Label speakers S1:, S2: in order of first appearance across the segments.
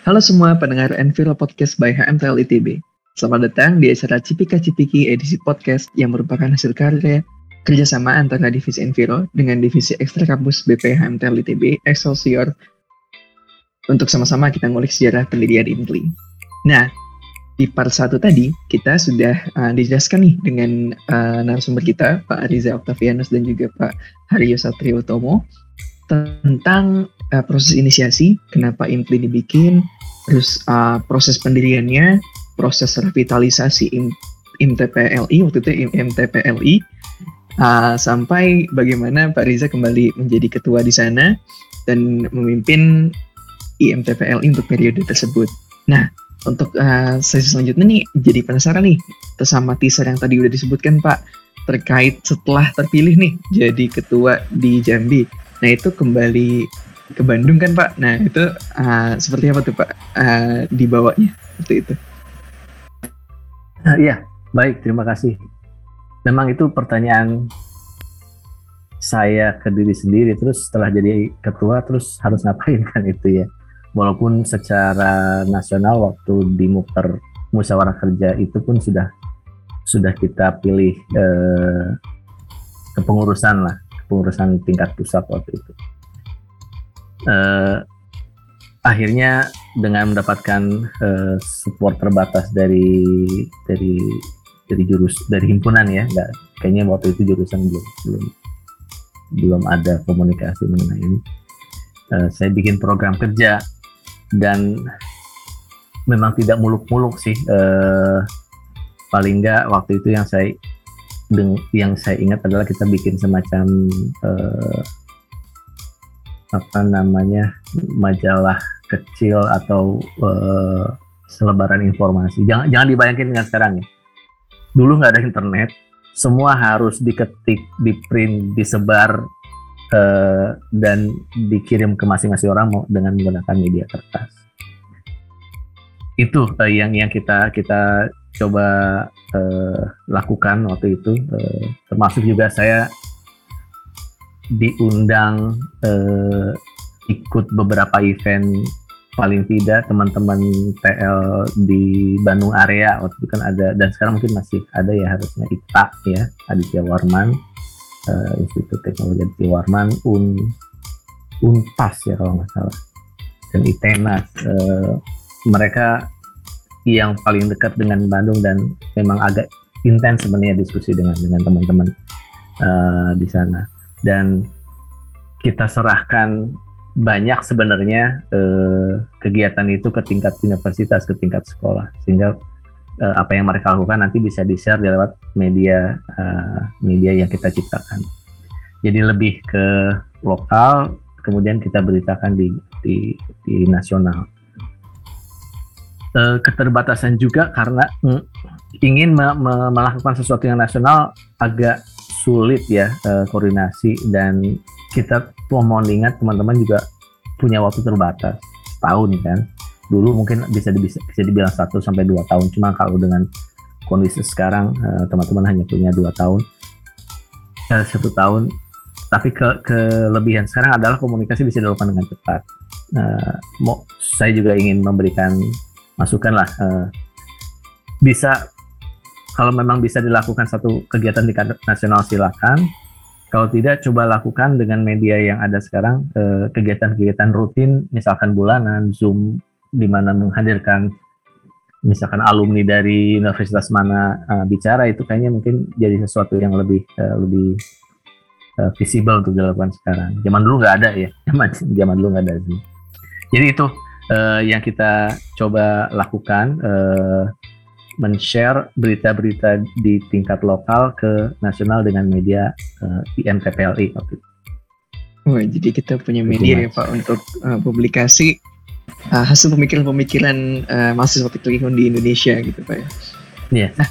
S1: Halo semua pendengar Enviro Podcast by HMTL ITB. Selamat datang di acara Cipika Cipiki edisi podcast yang merupakan hasil karya kerjasama antara Divisi Enviro dengan Divisi Ekstra Kampus BP HMTL ITB Excelsior untuk sama-sama kita ngulik sejarah pendirian INTLI. Nah, di part 1 tadi kita sudah uh, dijelaskan nih dengan uh, narasumber kita Pak Riza Octavianus dan juga Pak Haryo Satrio Tomo tentang uh, proses inisiasi, kenapa IMPLI dibikin, terus uh, proses pendiriannya, proses revitalisasi IM, IMTPLI waktu itu IMTPLI uh, sampai bagaimana Pak Riza kembali menjadi ketua di sana dan memimpin IMTPLI untuk periode tersebut. Nah, untuk uh, sesi selanjutnya nih jadi penasaran nih sama teaser yang tadi udah disebutkan Pak terkait setelah terpilih nih jadi ketua di Jambi Nah itu kembali ke Bandung kan Pak. Nah itu uh, seperti apa tuh Pak uh, dibawanya seperti itu?
S2: Uh, iya baik terima kasih. Memang itu pertanyaan saya ke diri sendiri terus setelah jadi ketua terus harus ngapain kan itu ya. Walaupun secara nasional waktu di muker musyawarah kerja itu pun sudah sudah kita pilih eh, kepengurusan lah pengurusan tingkat pusat waktu itu. Uh, akhirnya dengan mendapatkan uh, support terbatas dari dari dari jurus dari himpunan ya, nggak kayaknya waktu itu jurusan belum belum belum ada komunikasi mengenai ini. Uh, saya bikin program kerja dan memang tidak muluk-muluk sih. Uh, paling nggak waktu itu yang saya yang saya ingat adalah kita bikin semacam uh, apa namanya majalah kecil atau uh, selebaran informasi. Jangan jangan dibayangkan dengan sekarang ya. Dulu nggak ada internet, semua harus diketik, di print, disebar uh, dan dikirim ke masing-masing orang dengan menggunakan media kertas. Itu uh, yang yang kita kita coba uh, lakukan waktu itu uh, termasuk juga saya diundang uh, ikut beberapa event. Paling tidak teman-teman PL di Bandung area waktu itu kan ada dan sekarang mungkin masih ada ya harusnya ITA ya Aditya Warman uh, Institut Teknologi Aditya Warman Un Unpas ya kalau nggak salah dan ITENAS uh, mereka yang paling dekat dengan Bandung dan memang agak intens sebenarnya diskusi dengan dengan teman-teman uh, di sana dan kita serahkan banyak sebenarnya uh, kegiatan itu ke tingkat universitas ke tingkat sekolah. Sehingga uh, apa yang mereka lakukan nanti bisa di share lewat media uh, media yang kita ciptakan. Jadi lebih ke lokal kemudian kita beritakan di di, di nasional. Uh, keterbatasan juga karena mm, ingin me me melakukan sesuatu yang nasional agak sulit ya uh, koordinasi dan kita mohon ingat teman-teman juga punya waktu terbatas tahun kan. Dulu mungkin bisa bisa, bisa dibilang satu sampai dua tahun cuma kalau dengan kondisi sekarang eh, teman-teman uh, hanya punya dua tahun uh, satu tahun. Tapi ke kelebihan sekarang adalah komunikasi bisa dilakukan dengan cepat. Uh, mau saya juga ingin memberikan masukan lah uh, bisa kalau memang bisa dilakukan satu kegiatan di nasional silakan kalau tidak coba lakukan dengan media yang ada sekarang eh, kegiatan-kegiatan rutin misalkan bulanan zoom di mana menghadirkan misalkan alumni dari universitas mana uh, bicara itu kayaknya mungkin jadi sesuatu yang lebih uh, lebih uh, visible untuk dilakukan sekarang. Zaman dulu nggak ada ya, zaman zaman dulu nggak ada sih. Jadi itu uh, yang kita coba lakukan uh, men-share berita-berita di tingkat lokal ke nasional dengan media uh, IMTPLI waktu itu.
S1: Wah, jadi kita punya media ya Pak untuk uh, publikasi uh, hasil pemikiran-pemikiran uh, mahasiswa teknik di Indonesia gitu Pak ya. Iya. Yeah. Nah,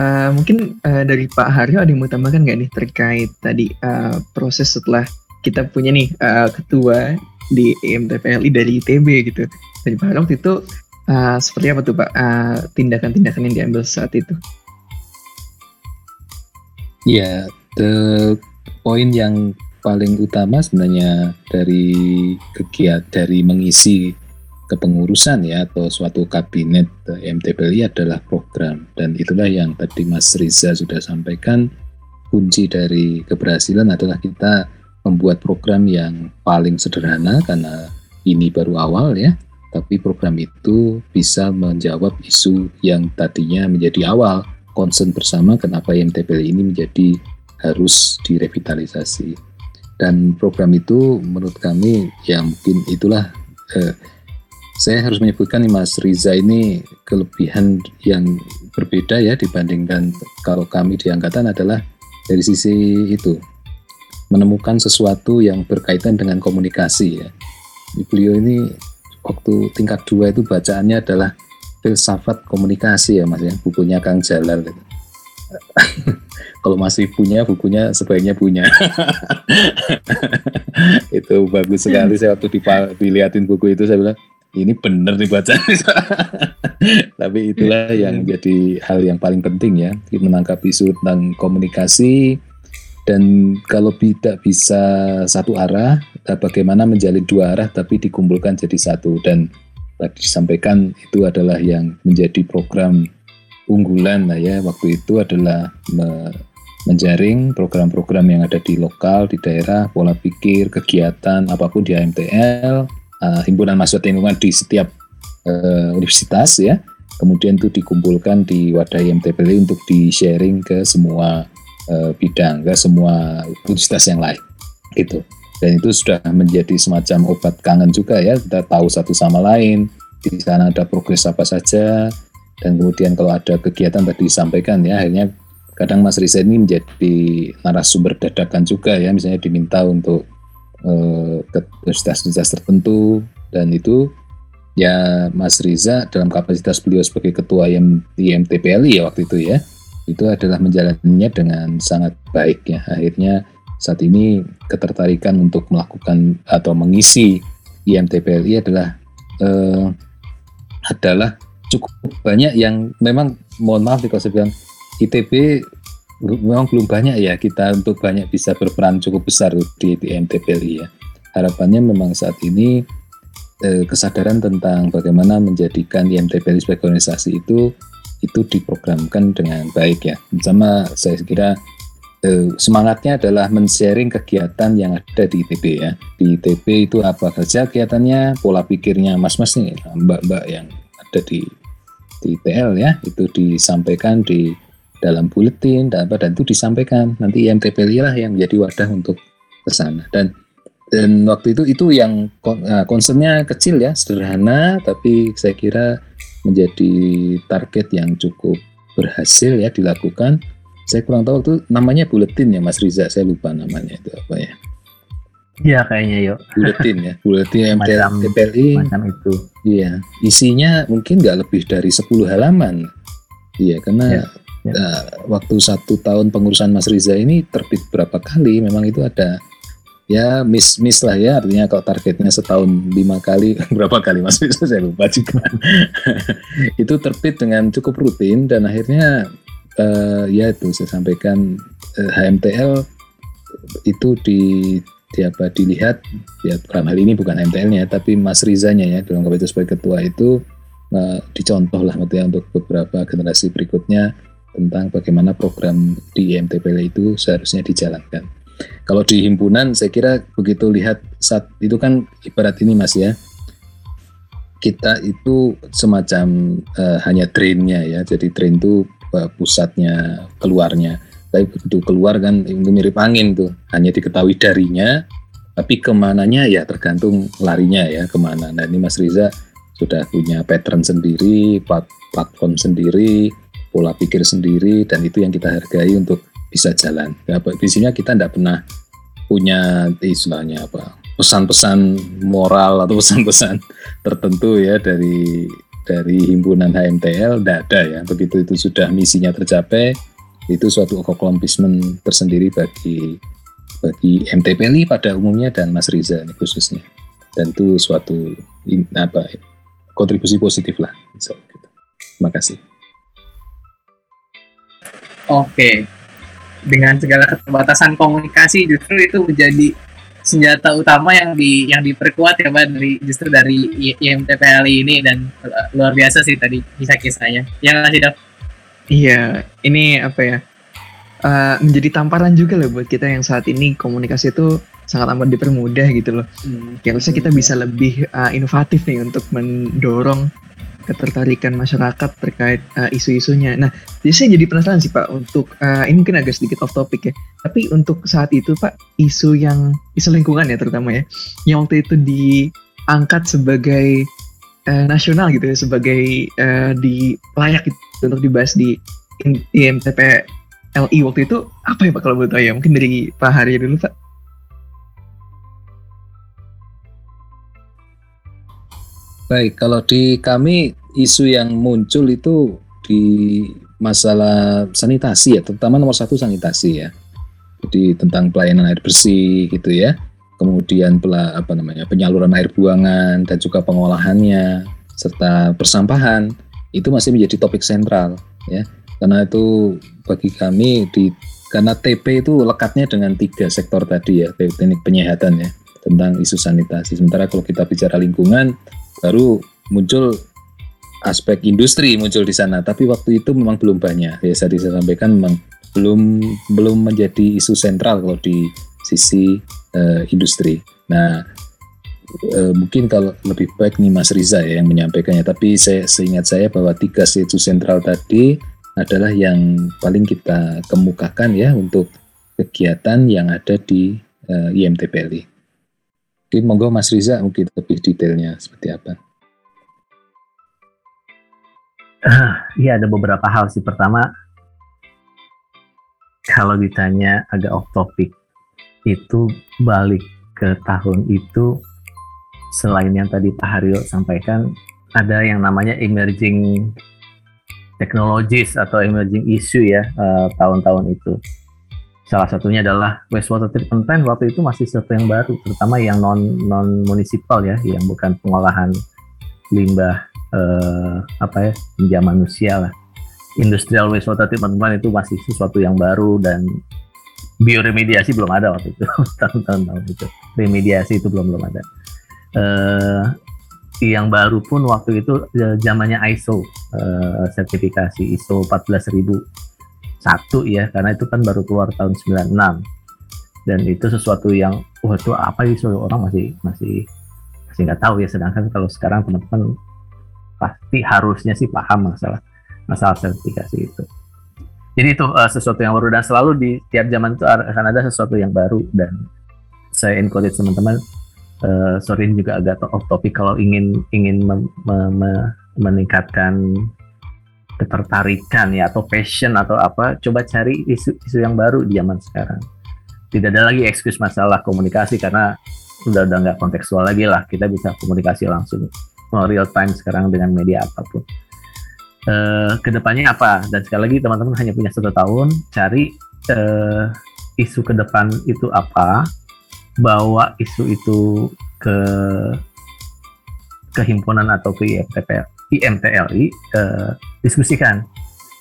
S1: uh, mungkin uh, dari Pak Haryo ada yang mau tambahkan nggak nih terkait tadi uh, proses setelah kita punya nih uh, ketua di IMTPLI dari ITB gitu. Dari Pak waktu itu uh, seperti apa tuh Pak? Eh, tindakan-tindakan yang diambil saat itu?
S3: Ya, the poin yang paling utama sebenarnya dari kegiatan dari mengisi kepengurusan ya atau suatu kabinet MTPLI adalah program. Dan itulah yang tadi Mas Riza sudah sampaikan kunci dari keberhasilan adalah kita membuat program yang paling sederhana karena ini baru awal ya tapi program itu bisa menjawab isu yang tadinya menjadi awal concern bersama kenapa MTPLI ini menjadi harus direvitalisasi dan program itu menurut kami ya mungkin itulah eh, saya harus menyebutkan nih Mas Riza ini kelebihan yang berbeda ya dibandingkan kalau kami di angkatan adalah dari sisi itu menemukan sesuatu yang berkaitan dengan komunikasi ya. Beliau ini waktu tingkat dua itu bacaannya adalah filsafat komunikasi ya mas ya. Bukunya Kang Jalal gitu. kalau masih punya bukunya sebaiknya punya. Itu bagus sekali. Saya waktu dilihatin buku itu saya bilang ini benar nih baca tapi itulah yang menjadi hal yang paling penting ya menangkap isu tentang komunikasi dan kalau tidak bisa satu arah eh, bagaimana menjalin dua arah tapi dikumpulkan jadi satu dan tadi disampaikan itu adalah yang menjadi program unggulan lah ya waktu itu adalah me menjaring program-program yang ada di lokal di daerah pola pikir kegiatan apa pun di AMTL uh, himpunan mahasiswa lingkungan di setiap uh, universitas ya. Kemudian itu dikumpulkan di wadah IMTPL untuk di sharing ke semua uh, bidang, ke semua universitas yang lain. Gitu. Dan itu sudah menjadi semacam obat kangen juga ya. Kita tahu satu sama lain. Di sana ada progres apa saja. Dan kemudian kalau ada kegiatan tadi disampaikan ya, akhirnya kadang Mas Riza ini menjadi narasumber dadakan juga ya, misalnya diminta untuk Eh, ke universitas-universitas tertentu dan itu ya Mas Riza dalam kapasitas beliau sebagai ketua IMTPLI ya waktu itu ya itu adalah menjalannya dengan sangat baik ya akhirnya saat ini ketertarikan untuk melakukan atau mengisi IMTPLI adalah eh, adalah cukup banyak yang memang mohon maaf kalau saya bilang ITB memang belum banyak ya kita untuk banyak bisa berperan cukup besar di, di MTPLI ya. Harapannya memang saat ini eh, kesadaran tentang bagaimana menjadikan IMTPLI sebagai organisasi itu itu diprogramkan dengan baik ya. Sama saya kira eh, semangatnya adalah men-sharing kegiatan yang ada di ITB ya. Di ITB itu apa saja kegiatannya, pola pikirnya mas-mas nih, mbak-mbak yang ada di di TL ya, itu disampaikan di dalam buletin dan apa dan itu disampaikan nanti IMTPLI lah yang menjadi wadah untuk ke sana dan dan waktu itu itu yang nah, concernnya kecil ya sederhana tapi saya kira menjadi target yang cukup berhasil ya dilakukan saya kurang tahu itu namanya buletin ya Mas Riza saya lupa namanya itu apa ya
S2: Iya kayaknya yuk.
S3: Buletin ya, buletin MTPLI.
S2: Macam itu.
S3: Iya, isinya mungkin nggak lebih dari 10 halaman. Iya, karena ya. Ya. Nah, waktu satu tahun pengurusan Mas Riza ini terbit berapa kali? Memang itu ada ya miss miss lah ya artinya kalau targetnya setahun lima kali berapa kali Mas Riza saya lupa juga itu terbit dengan cukup rutin dan akhirnya uh, ya itu saya sampaikan eh, HMTL itu di di apa dilihat ya dalam hal ini bukan HMTL-nya tapi Mas Rizanya ya dalam kapasitas sebagai ketua itu uh, dicontoh lah maksudnya untuk beberapa generasi berikutnya tentang bagaimana program di IMTPL itu seharusnya dijalankan. Kalau di himpunan, saya kira begitu lihat saat itu kan ibarat ini mas ya, kita itu semacam uh, hanya drainnya ya, jadi drain itu uh, pusatnya keluarnya. Tapi begitu keluar kan itu mirip angin tuh, hanya diketahui darinya, tapi ke mananya ya tergantung larinya ya ke mana. Nah ini Mas Riza sudah punya pattern sendiri, platform sendiri, pola pikir sendiri dan itu yang kita hargai untuk bisa jalan. Ya, kita tidak pernah punya istilahnya apa pesan-pesan moral atau pesan-pesan tertentu ya dari dari himpunan HMTL tidak ada ya begitu itu sudah misinya tercapai itu suatu accomplishment tersendiri bagi bagi MTPLI pada umumnya dan Mas Riza ini khususnya dan itu suatu apa kontribusi positif lah so, gitu. terima kasih
S1: Oke. Dengan segala keterbatasan komunikasi justru itu menjadi
S4: senjata utama yang di yang diperkuat ya Pak dari justru dari IMTPLI ini dan uh, luar biasa sih tadi kisah-kisahnya. Yang ngasih dok.
S1: Iya, ini apa ya? Uh, menjadi tamparan juga loh buat kita yang saat ini komunikasi itu sangat amat dipermudah gitu loh. Hmm. Ya harusnya kita bisa lebih uh, inovatif nih untuk mendorong ketertarikan masyarakat terkait uh, isu-isunya. Nah, jadi saya jadi penasaran sih Pak untuk uh, ini mungkin agak sedikit off topic ya. Tapi untuk saat itu Pak isu yang isu lingkungan ya terutama ya, yang waktu itu diangkat sebagai uh, nasional gitu ya, sebagai uh, di layak gitu, untuk dibahas di IMTP LI waktu itu apa ya Pak kalau boleh tahu ya? Mungkin dari Pak Hari dulu Pak.
S3: Baik, kalau di kami isu yang muncul itu di masalah sanitasi ya, terutama nomor satu sanitasi ya. Jadi tentang pelayanan air bersih gitu ya. Kemudian pela, apa namanya penyaluran air buangan dan juga pengolahannya serta persampahan itu masih menjadi topik sentral ya. Karena itu bagi kami di karena TP itu lekatnya dengan tiga sektor tadi ya, teknik penyehatan ya tentang isu sanitasi. Sementara kalau kita bicara lingkungan baru muncul aspek industri muncul di sana tapi waktu itu memang belum banyak. Ya saya bisa sampaikan memang belum belum menjadi isu sentral kalau di sisi uh, industri. Nah uh, mungkin kalau lebih baik nih Mas Riza ya yang menyampaikannya tapi saya seingat saya bahwa tiga isu sentral tadi adalah yang paling kita kemukakan ya untuk kegiatan yang ada di uh, eh, IMTPLI Mungkin monggo Mas Riza mungkin lebih detailnya seperti apa.
S2: Iya ada beberapa hal sih. Pertama, kalau ditanya agak off topic, itu balik ke tahun itu selain yang tadi Pak Haryo sampaikan, ada yang namanya emerging technologies atau emerging issue ya uh, tahun-tahun itu. Salah satunya adalah wastewater treatment plant waktu itu masih sesuatu yang baru, terutama yang non non municipal ya, yang bukan pengolahan limbah eh, apa ya pinjam manusia lah. Industrial wastewater treatment plant itu masih sesuatu yang baru dan bioremediasi belum ada waktu itu tahun-tahun itu. Remediasi itu belum belum ada. Eh, yang baru pun waktu itu eh, zamannya ISO eh, sertifikasi ISO 14000 satu ya karena itu kan baru keluar tahun 96 dan itu sesuatu yang wah itu apa sih orang masih masih masih nggak tahu ya. Sedangkan kalau sekarang teman-teman pasti harusnya sih paham masalah masalah sertifikasi itu. Jadi itu uh, sesuatu yang baru dan selalu di tiap zaman itu akan ada sesuatu yang baru dan saya encourage teman-teman uh, sorry juga agak off topic kalau ingin ingin me, me, me, meningkatkan ketertarikan ya atau passion atau apa coba cari isu-isu yang baru di zaman sekarang. Tidak ada lagi excuse masalah komunikasi karena udah udah nggak kontekstual lagi lah kita bisa komunikasi langsung real time sekarang dengan media apa pun uh, ke depannya apa dan sekali lagi teman-teman hanya punya satu tahun cari uh, isu ke depan itu apa bawa isu itu ke kehimpunan atau ke IFPPL IMTLI uh, diskusikan.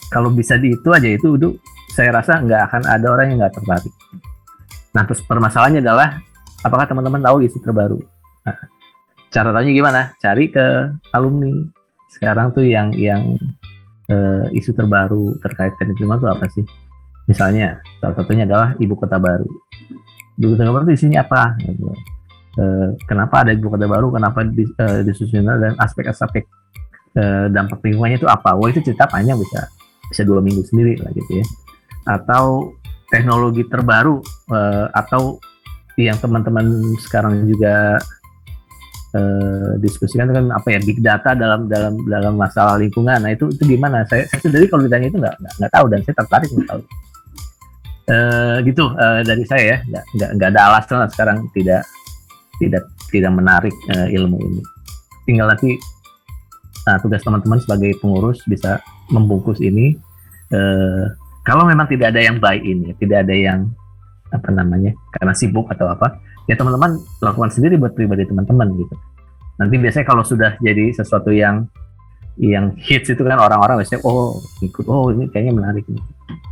S2: Kalau bisa di itu aja itu, itu saya rasa nggak akan ada orang yang nggak tertarik. Nah terus permasalahannya adalah apakah teman-teman tahu isu terbaru? Nah, cara tanya gimana? Cari ke alumni. Sekarang tuh yang yang uh, isu terbaru terkait lingkungan itu apa sih? Misalnya salah satunya adalah ibu kota baru. Ibu kota baru itu isinya apa? Gitu. Uh, kenapa ada ibu kota baru? Kenapa di, uh, dan aspek-aspek eh, dampak lingkungannya itu apa? Wah itu cerita panjang bisa bisa dua minggu sendiri lah gitu ya. Atau teknologi terbaru eh, atau yang teman-teman sekarang juga eh, diskusikan kan apa ya big data dalam dalam dalam masalah lingkungan. Nah itu itu gimana? Saya, saya sendiri kalau ditanya itu nggak nggak tahu dan saya tertarik untuk tahu. Eh, gitu eh, dari saya ya nggak nggak nggak ada alasan lah sekarang tidak tidak tidak menarik eh, ilmu ini. Tinggal nanti Nah, tugas teman-teman sebagai pengurus bisa membungkus ini. Eh, kalau memang tidak ada yang baik ini, tidak ada yang apa namanya karena sibuk atau apa, ya teman-teman lakukan sendiri buat pribadi teman-teman gitu. Nanti biasanya kalau sudah jadi sesuatu yang yang hits itu kan orang-orang biasanya oh ikut oh ini kayaknya menarik nih.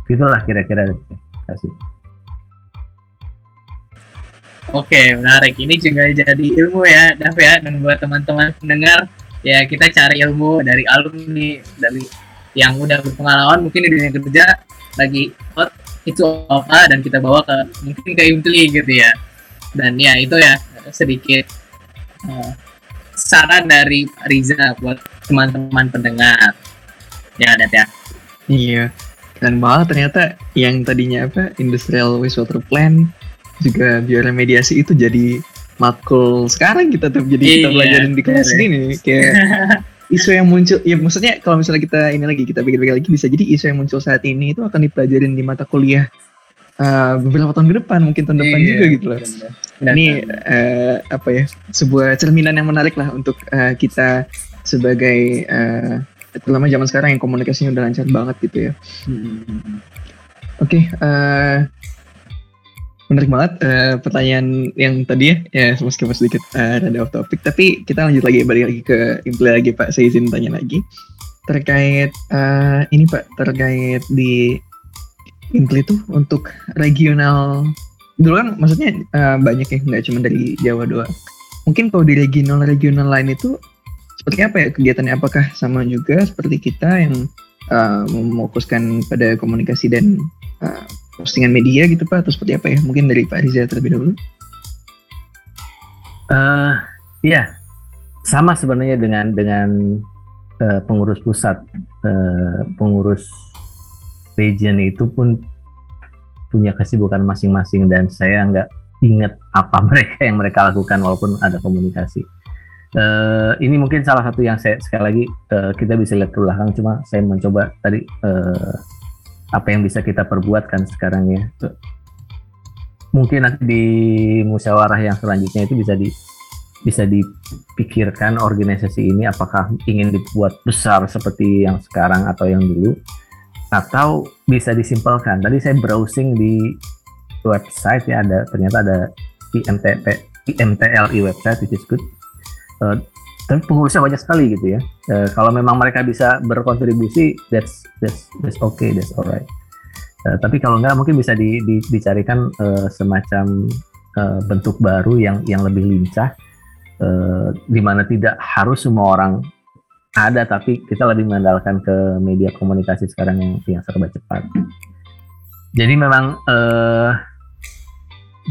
S2: Itulah kira-kira kasih.
S4: Oke, menarik. Ini juga jadi ilmu ya, Dav ya. Dan buat teman-teman pendengar, ya kita cari ilmu dari alumni, dari yang udah berpengalaman mungkin di dunia kerja lagi hot itu apa dan kita bawa ke mungkin ke Impli gitu ya. Dan ya itu ya sedikit uh, saran dari Riza buat teman-teman pendengar. Ya, Dav ya.
S1: Iya. Dan malah ternyata yang tadinya apa industrial wastewater plant juga bioremediasi itu jadi makul sekarang kita tuh jadi kita
S4: Iya,
S1: pelajarin di kelas
S4: bener.
S1: ini kayak isu yang muncul ya maksudnya kalau misalnya kita ini lagi kita pikir-pikir lagi bisa jadi isu yang muncul saat ini itu akan dipelajarin di mata kuliah uh, beberapa tahun ke depan mungkin tahun depan
S4: Iya,
S1: juga gitu loh
S4: Dan-
S1: ini eh, apa ya sebuah cerminan yang menarik lah untuk eh, kita sebagai eh, terutama zaman sekarang yang komunikasinya udah lancar banget gitu ya
S4: Hmm.
S1: Oke, eh menarik banget eh, pertanyaan yang tadi ya, ya meskipun sedikit eh, rada off topic, tapi kita lanjut lagi balik lagi ke impli lagi Pak. Saya izin tanya lagi terkait eh, ini Pak terkait di impli tuh untuk regional dulu kan maksudnya eh, banyak ya nggak cuma dari Jawa doang. Mungkin kalau di regional-regional lain itu seperti apa ya kegiatannya? Apakah sama juga seperti kita yang uh, memfokuskan pada komunikasi dan uh, postingan media gitu Pak atau seperti apa ya? Mungkin dari Pak Riza terlebih dahulu.
S2: Eh, iya, sama sebenarnya dengan dengan eh, pengurus pusat, Eh, pengurus region itu pun punya kesibukan masing-masing dan saya nggak ingat apa mereka yang mereka lakukan walaupun ada komunikasi. Eh, ini mungkin salah satu yang saya sekali lagi eh, kita bisa lihat ke belakang, cuma saya mencoba tadi eh, apa yang bisa kita perbuat kan sekarang ya. Mungkin nanti di musyawarah yang selanjutnya itu bisa di bisa dipikirkan organisasi ini apakah ingin dibuat besar seperti yang sekarang atau yang dulu atau bisa disimpelkan. Tadi saya browsing di website ya ada ternyata ada IMTP IMTLI website which is good. Eh, tapi pengurusnya banyak sekali gitu ya. Eh, kalau memang mereka bisa berkontribusi that's that's that's okay, that's alright. Eh, tapi kalau enggak mungkin bisa di, di- dicarikan eh, semacam eh, bentuk baru yang yang lebih lincah eh, di mana tidak harus semua orang ada tapi kita lebih mengandalkan ke media komunikasi sekarang yang yang serba cepat. Jadi memang eh,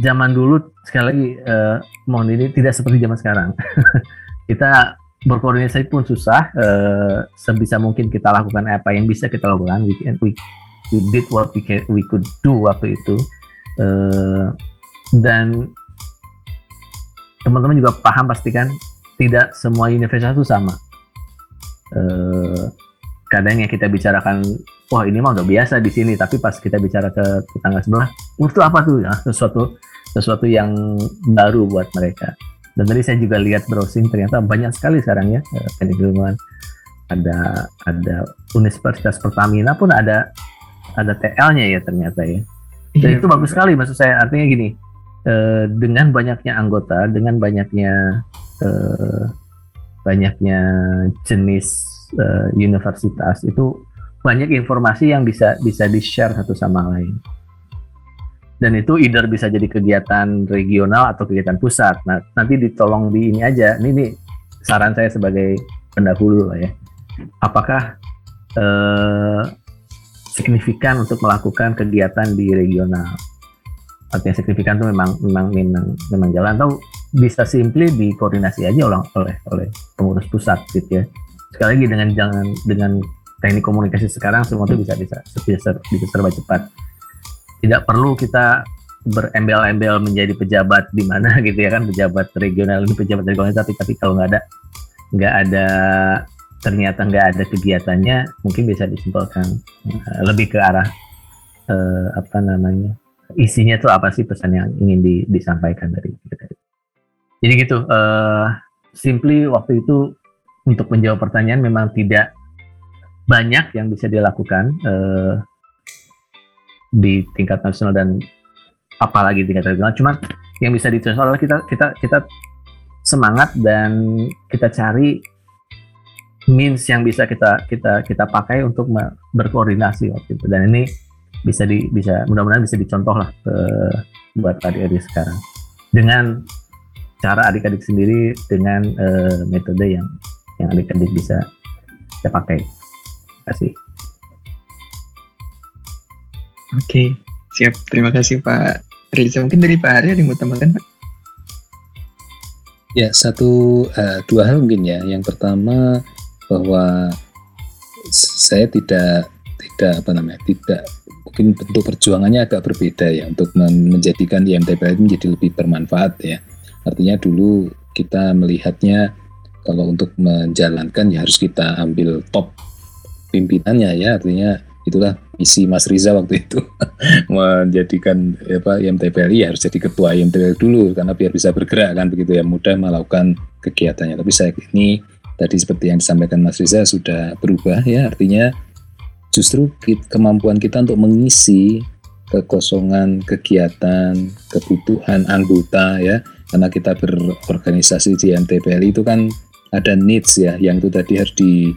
S2: zaman dulu sekali lagi eh, mohon ini tidak seperti zaman sekarang. kita berkoordinasi pun susah. eh, sebisa mungkin kita lakukan apa yang bisa kita lakukan. We, can- we, we did what we, can, we could do waktu itu. Eh, dan teman-teman juga paham pastikan tidak semua universitas itu sama. Eh, kadang yang kita bicarakan, wah ini mah udah biasa di sini, tapi pas kita bicara ke tetangga sebelah, "Wah, itu apa tuh? Ya, sesuatu sesuatu yang baru buat mereka. Dan tadi saya juga lihat browsing ternyata banyak sekali sekarang ya eh, ilmuwan. Ada ada Universitas Pertamina pun ada ada TL-nya ya ternyata ya. Dan
S1: Iya.
S2: itu bagus sekali maksud saya artinya gini eh, dengan banyaknya anggota dengan banyaknya eh, banyaknya jenis eh, universitas itu banyak informasi yang bisa bisa di share satu sama lain. Dan itu either bisa jadi kegiatan regional atau kegiatan pusat. Nah nanti ditolong di ini aja. Ini nih saran saya sebagai pendahulu lah ya. Apakah eh, signifikan untuk melakukan kegiatan di regional. Artinya signifikan itu memang memang memang memang jalan. Atau bisa simply dikoordinasi aja oleh oleh oleh pengurus pusat gitu ya. Sekali lagi dengan jangan dengan teknik komunikasi sekarang semua itu bisa bisa bisa, bisa serba cepat. Tidak perlu kita berembel-embel menjadi pejabat di mana gitu ya kan pejabat regional ini pejabat regional tapi tapi kalau nggak ada nggak ada ternyata nggak ada kegiatannya mungkin bisa disimpulkan eh, lebih ke arah eh, apa namanya isinya tuh apa sih pesan yang ingin di- disampaikan dari kita jadi gitu eh simply waktu itu untuk menjawab pertanyaan memang tidak banyak yang bisa dilakukan eh, di tingkat nasional dan apalagi di tingkat regional. Cuman yang bisa dicontoh adalah kita kita kita semangat dan kita cari means yang bisa kita kita kita pakai untuk berkoordinasi waktu itu. Dan ini bisa di bisa mudah-mudahan bisa dicontoh lah ke buat adik-adik sekarang. Dengan cara adik-adik sendiri dengan uh, metode yang yang adik-adik bisa bisa pakai. Kasih.
S1: Oke, siap. Terima kasih Pak Riza. Mungkin dari Pak Arya ada yang mau tambahkan Pak?
S3: Ya, satu uh, dua hal mungkin ya. Yang pertama bahwa saya tidak tidak apa namanya tidak mungkin bentuk perjuangannya agak berbeda ya untuk menjadikan IMTPL menjadi lebih bermanfaat ya. Artinya dulu kita melihatnya kalau untuk menjalankan ya harus kita ambil top pimpinannya ya. Artinya itulah misi Mas Riza waktu itu. Menjadikan apa IMTPLI ya harus jadi ketua IMTPLI dulu karena biar bisa bergerak kan begitu ya. Mudah melakukan kegiatannya. Tapi saya ini tadi seperti yang disampaikan Mas Riza sudah berubah ya. Artinya justru kemampuan kita untuk mengisi kekosongan kegiatan kebutuhan anggota ya karena kita berorganisasi di MTPL itu kan ada needs ya yang itu tadi harus di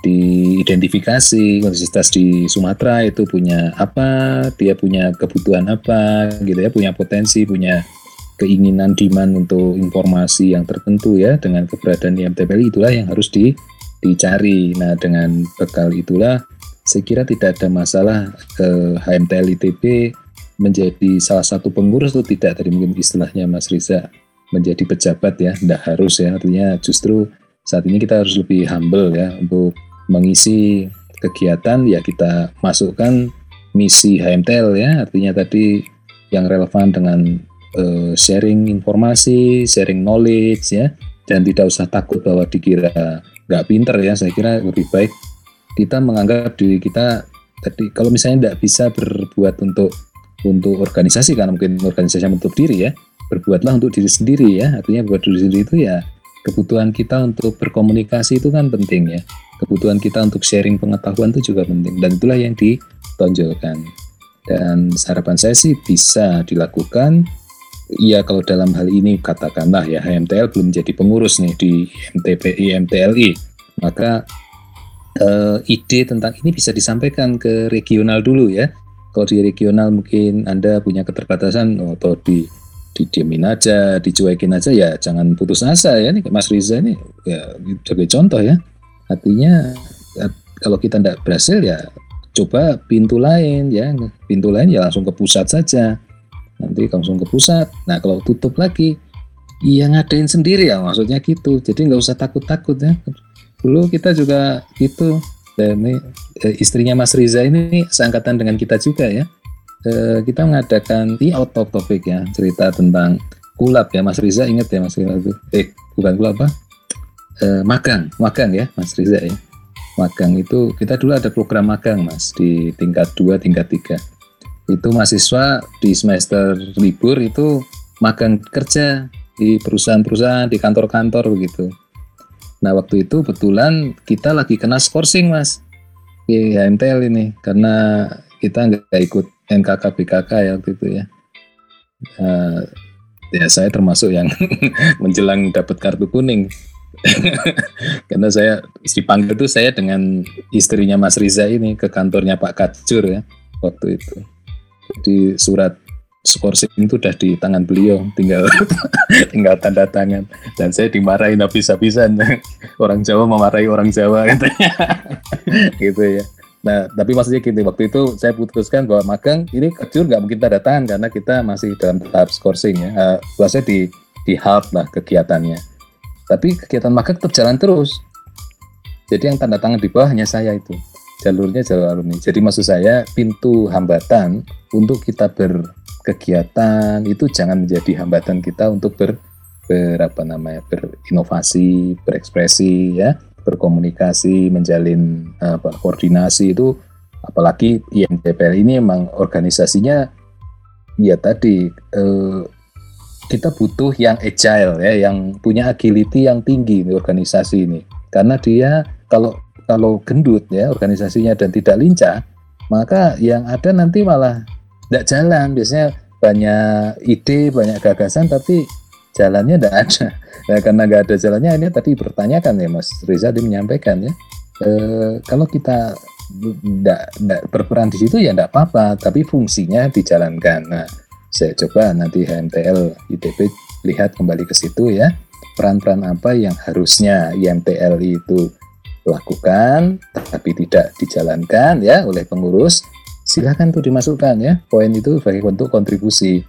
S3: diidentifikasi. Universitas di Sumatera itu punya apa dia punya kebutuhan apa gitu ya punya potensi punya keinginan demand untuk informasi yang tertentu ya dengan keberadaan IMTPL itulah yang harus di, dicari. Nah dengan bekal itulah saya kira tidak ada masalah ke HMTL ITB menjadi salah satu pengurus atau tidak tadi mungkin istilahnya Mas Riza menjadi pejabat ya tidak harus ya. Artinya justru saat ini kita harus lebih humble ya untuk mengisi kegiatan. Ya kita masukkan misi HMTL ya. Artinya tadi yang relevan dengan uh, sharing informasi, sharing knowledge ya. Dan tidak usah takut bahwa dikira nggak pinter ya. Saya kira lebih baik kita menganggap diri kita tadi kalau misalnya tidak bisa berbuat untuk untuk organisasi karena mungkin organisasi yang untuk diri ya. Berbuatlah untuk diri sendiri ya. Artinya buat diri sendiri itu ya kebutuhan kita untuk berkomunikasi itu kan penting ya. Kebutuhan kita untuk sharing pengetahuan itu juga penting. Dan itulah yang ditonjolkan. Dan harapan saya sih bisa dilakukan. Ya kalau dalam hal ini katakanlah ya HMTL belum jadi pengurus nih di MTPI MTLI maka eh, ide tentang ini bisa disampaikan ke regional dulu ya kalau di regional mungkin Anda punya keterbatasan atau di didiemin aja, dicuekin aja ya jangan putus asa ya nih Mas Riza ini ya sebagai contoh ya Artinya kalau kita tidak berhasil ya coba pintu lain ya, pintu lain ya langsung ke pusat saja. Nanti langsung ke pusat. Nah kalau tutup lagi, iya ngadain sendiri ya maksudnya gitu. Jadi nggak usah takut-takut ya. Dulu kita juga gitu. Dan ini eh, istrinya Mas Riza ini seangkatan dengan kita juga ya. Eh, kita mengadakan di out of topic ya cerita tentang kulap ya Mas Riza ingat ya Mas Riza itu eh bukan kulap apa eh, magang, magang ya Mas Riza ya. Magang itu kita dulu ada program magang Mas di tingkat 2, tingkat 3. Itu mahasiswa di semester libur itu magang kerja di perusahaan-perusahaan, di kantor-kantor begitu. Nah waktu itu kebetulan kita lagi kena skorsing mas di HMTL ini karena kita nggak ikut NKK BKK ya waktu itu ya. Uh, ya saya termasuk yang menjelang dapat kartu kuning karena saya dipanggil itu saya dengan istrinya Mas Riza ini ke kantornya Pak Kacur ya waktu itu. Jadi surat skorsing itu udah di tangan beliau, tinggal tinggal tanda tangan. Dan saya dimarahin habis-habisan. Orang Jawa memarahi orang Jawa katanya. gitu ya. Nah, tapi maksudnya gini, waktu itu saya putuskan bahwa magang ini kecil nggak mungkin tanda tangan karena kita masih dalam tahap skorsing ya. Uh, di di halt lah kegiatannya tapi kegiatan magang tetap jalan terus. Jadi yang tanda tangan di bawah hanya saya itu. Jalurnya jalur alumni. Jadi maksud saya pintu hambatan untuk kita berkegiatan itu jangan menjadi hambatan kita untuk ber, ber namanya berinovasi, berekspresi ya, berkomunikasi, menjalin apa koordinasi itu apalagi IMTPL ini memang organisasinya ya tadi eh, kita butuh yang agile ya, yang punya agility yang tinggi di organisasi ini. Karena dia kalau kalau gendut ya organisasinya dan tidak lincah, maka yang ada nanti malah tidak jalan. Biasanya banyak ide, banyak gagasan, tapi jalannya tidak ada. Nah, karena nggak ada jalannya, ini tadi bertanyakan ya Mas Reza dia menyampaikan ya, e, kalau kita tidak berperan di situ ya tidak apa-apa, tapi fungsinya dijalankan. Nah, Saya coba nanti HMTL ITB lihat kembali ke situ ya. Peran-peran apa yang harusnya IMTL itu lakukan tapi tidak dijalankan ya oleh pengurus silahkan tuh dimasukkan ya. Poin itu sebagai bentuk kontribusi.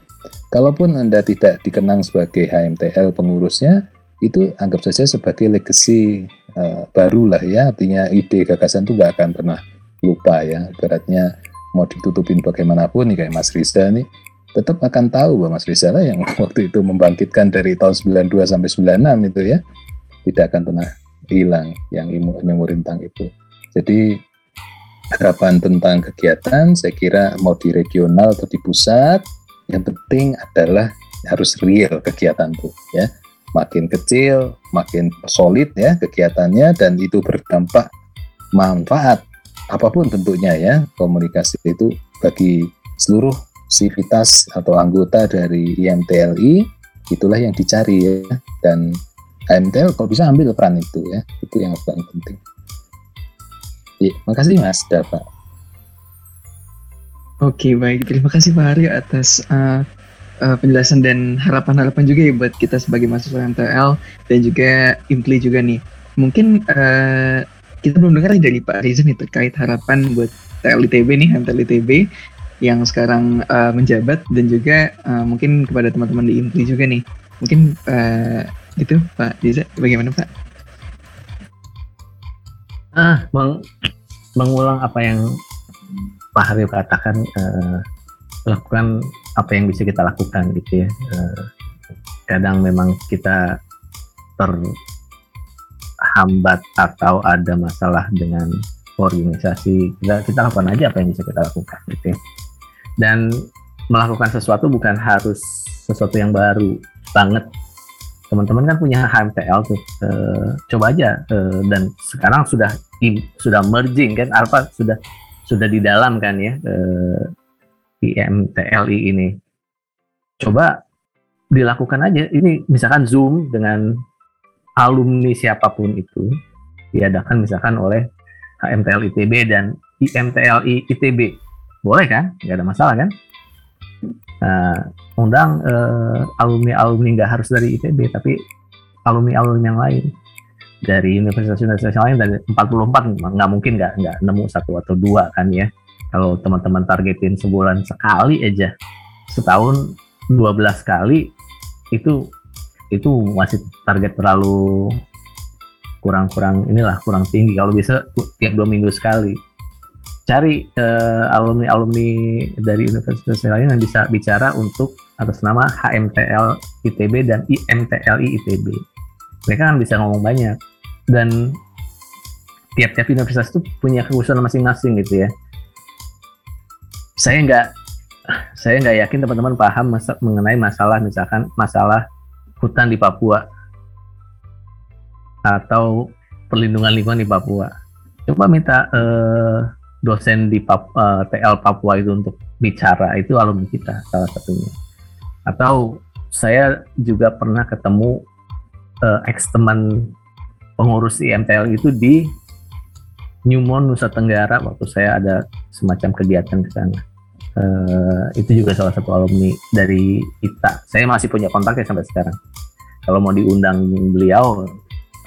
S3: Kalaupun anda tidak dikenang sebagai HMTL pengurusnya itu anggap saja sebagai legacy uh, baru ya. Artinya ide gagasan itu nggak akan pernah lupa ya. Beratnya mau ditutupin bagaimanapun nih kayak Mas Rizda nih tetap akan tahu bahwa Mas Rizal lah yang waktu itu membangkitkan dari tahun 92 sampai 96 itu ya. Tidak akan pernah hilang yang memori tentang itu. Jadi harapan tentang kegiatan saya kira mau di regional atau di pusat yang penting adalah harus real kegiatan itu ya. Makin kecil makin solid ya kegiatannya dan itu berdampak manfaat apa pun bentuknya ya. Komunikasi itu bagi seluruh sivitas atau anggota dari IMTLI itulah yang dicari ya. Dan IMTL kalau bisa ambil peran itu ya itu yang paling penting Iya, makasih Mas Dava.
S1: Oke, baik. Terima kasih Pak Haryo atas uh, uh, penjelasan dan harapan-harapan juga ya buat kita sebagai mahasiswa MTL dan juga Impli juga nih. Mungkin uh, kita belum dengar dari Pak Riza nih terkait harapan buat TLITB nih, MTL ITB yang sekarang uh, menjabat dan juga uh, mungkin kepada teman-teman di Impli juga nih. Mungkin uh, gitu Pak Riza, bagaimana Pak?
S2: ah meng mengulang apa yang Pak Haryo katakan uh, lakukan apa yang bisa kita lakukan gitu ya uh, kadang memang kita terhambat atau ada masalah dengan organisasi kita kita lakukan aja apa yang bisa kita lakukan gitu ya. dan melakukan sesuatu bukan harus sesuatu yang baru banget teman-teman kan punya HMTL tuh. Uh, coba aja uh, dan sekarang sudah sudah merging kan apa sudah sudah di dalam kan ya uh, IMTLI ini. Coba dilakukan aja. Ini misalkan Zoom dengan alumni siapa pun itu diadakan misalkan oleh HMTL ITB dan IMTLI ITB boleh kan? Nggak ada masalah kan uh, undang uh, alumni alumni nggak harus dari ITB tapi alumni alumni yang lain. Dari universitas-universitas lain dari 44 nggak mungkin nggak nggak nemu satu atau dua kan ya. Kalau teman-teman targetin sebulan sekali aja setahun 12 kali itu itu masih target terlalu kurang-kurang inilah kurang tinggi. Kalau bisa tiap dua minggu sekali cari uh, eh, alumni alumni dari universitas lain yang bisa bicara untuk atas nama HMTL ITB dan IMTLI ITB. Mereka kan bisa ngomong banyak dan tiap-tiap universitas itu punya kekhususan masing-masing gitu ya. Saya nggak saya nggak yakin teman-teman paham masa, mengenai masalah misalkan masalah hutan di Papua atau perlindungan lingkungan di Papua. Coba minta uh, dosen di Pap, uh, eh, TL Papua itu untuk bicara itu alumni kita salah satunya atau saya juga pernah ketemu uh, ex teman pengurus IMTL itu di Newmont Nusa Tenggara waktu saya ada semacam kegiatan ke sana. Uh, itu juga salah satu alumni dari ITA. Saya masih punya kontaknya sampai sekarang. Kalau mau diundang beliau,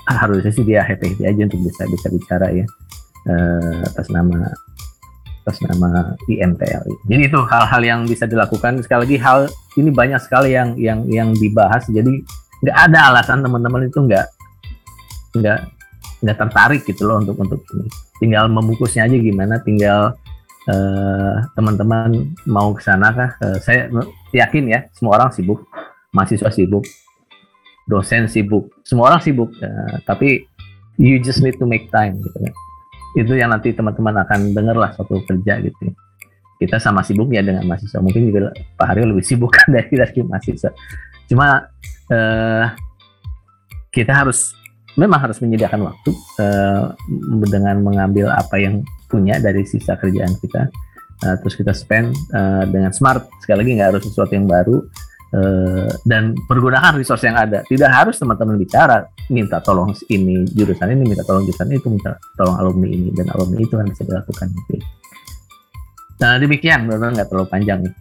S2: harusnya sih dia happy happy aja untuk bisa bisa bicara ya uh, atas nama atas nama IMTLI. Jadi itu hal-hal yang bisa dilakukan. Sekali lagi hal ini banyak sekali yang yang yang dibahas. Jadi nggak ada alasan teman-teman itu nggak nggak nggak tertarik gitu loh untuk untuk ini. Tinggal membungkusnya aja gimana. Tinggal uh, teman-teman mau ke sana kah? Uh, saya yakin ya semua orang sibuk, mahasiswa sibuk, dosen sibuk, semua orang sibuk. Uh, tapi you just need to make time gitu kan itu yang nanti teman-teman akan dengar lah suatu kerja gitu. Ya. kita sama sibuknya dengan mahasiswa. Mungkin juga Pak Haryo lebih sibuk kan dari dari mahasiswa. Cuma eh, kita harus memang harus menyediakan waktu eh, dengan mengambil apa yang punya dari sisa kerjaan kita. Uh, terus kita spend uh, dengan smart. Sekali lagi nggak harus sesuatu yang baru Eh, dan pergunakan resource yang ada. Tidak harus teman-teman bicara, minta tolong ini jurusan ini, minta tolong jurusan itu, minta tolong alumni ini dan alumni itu kan bisa dilakukan. jadi Nah demikian, benar nggak terlalu panjang. Nih.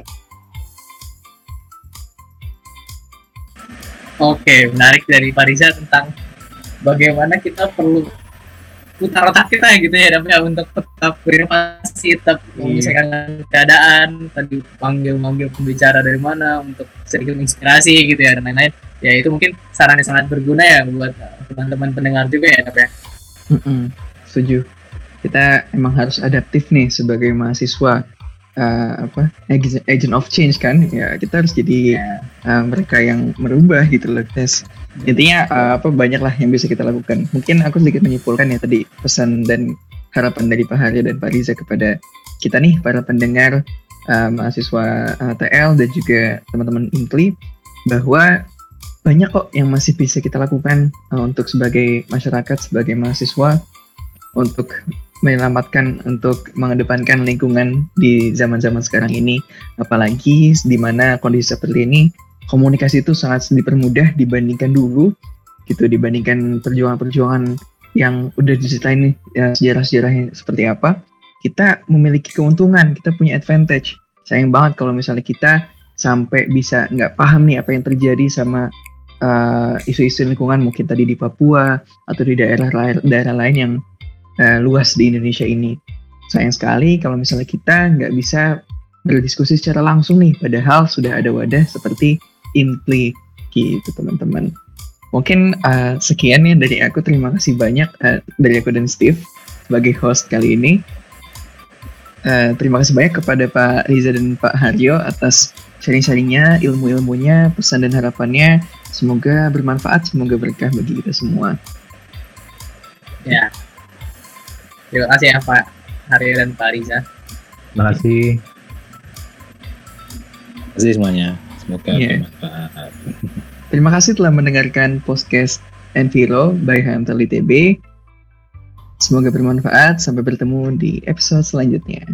S4: Oke, menarik dari Pak Riza tentang bagaimana kita perlu putar otak kita gitu ya tapi ya untuk tetap berinovasi tetap
S1: Iya.
S4: menyelesaikan keadaan tadi panggil manggil pembicara dari mana untuk sedikit inspirasi gitu ya dan lain-lain ya itu mungkin saran yang sangat berguna ya buat teman-teman pendengar juga ya Dap, ya
S1: Mm-mm, setuju. Kita emang harus adaptif nih sebagai mahasiswa uh, apa agent, of change kan? Ya kita harus jadi
S4: Ya.
S1: uh, mereka yang merubah gitu loh, guys. Intinya uh, apa banyak lah yang bisa kita lakukan. Mungkin aku sedikit menyimpulkan ya tadi pesan dan harapan dari Pak Haryo dan Pak Riza kepada kita nih para pendengar uh, mahasiswa uh, TL dan juga teman-teman Inkli bahwa banyak kok yang masih bisa kita lakukan uh, untuk sebagai masyarakat sebagai mahasiswa untuk menyelamatkan untuk mengedepankan lingkungan di zaman-zaman sekarang ini apalagi di mana kondisi seperti ini komunikasi itu sangat dipermudah dibandingkan dulu gitu dibandingkan perjuangan-perjuangan yang udah diceritain nih ya, sejarah-sejarahnya seperti apa. Kita memiliki keuntungan kita punya advantage. Sayang banget kalau misalnya kita sampai bisa nggak paham nih apa yang terjadi sama uh, isu-isu lingkungan mungkin tadi di Papua atau di daerah lain daerah lain yang uh, luas di Indonesia ini. Sayang sekali kalau misalnya kita nggak bisa berdiskusi secara langsung nih padahal sudah ada wadah seperti Impli gitu teman-teman mungkin uh, sekian ya dari aku terima kasih banyak uh, dari aku dan Steve sebagai host kali ini Uh, terima kasih banyak kepada Pak Riza dan Pak Haryo atas sharing-sharingnya, ilmu-ilmunya, pesan dan harapannya. Semoga bermanfaat, semoga berkah bagi kita semua.
S4: ya terima kasih ya Pak Haryo dan Pak Riza
S2: Terima kasih.
S3: Terima kasih semuanya. Semoga
S1: Iya.
S3: bermanfaat.
S1: Terima kasih telah mendengarkan podcast Enviro by HMTL ITB. Semoga bermanfaat. Sampai bertemu di episode selanjutnya.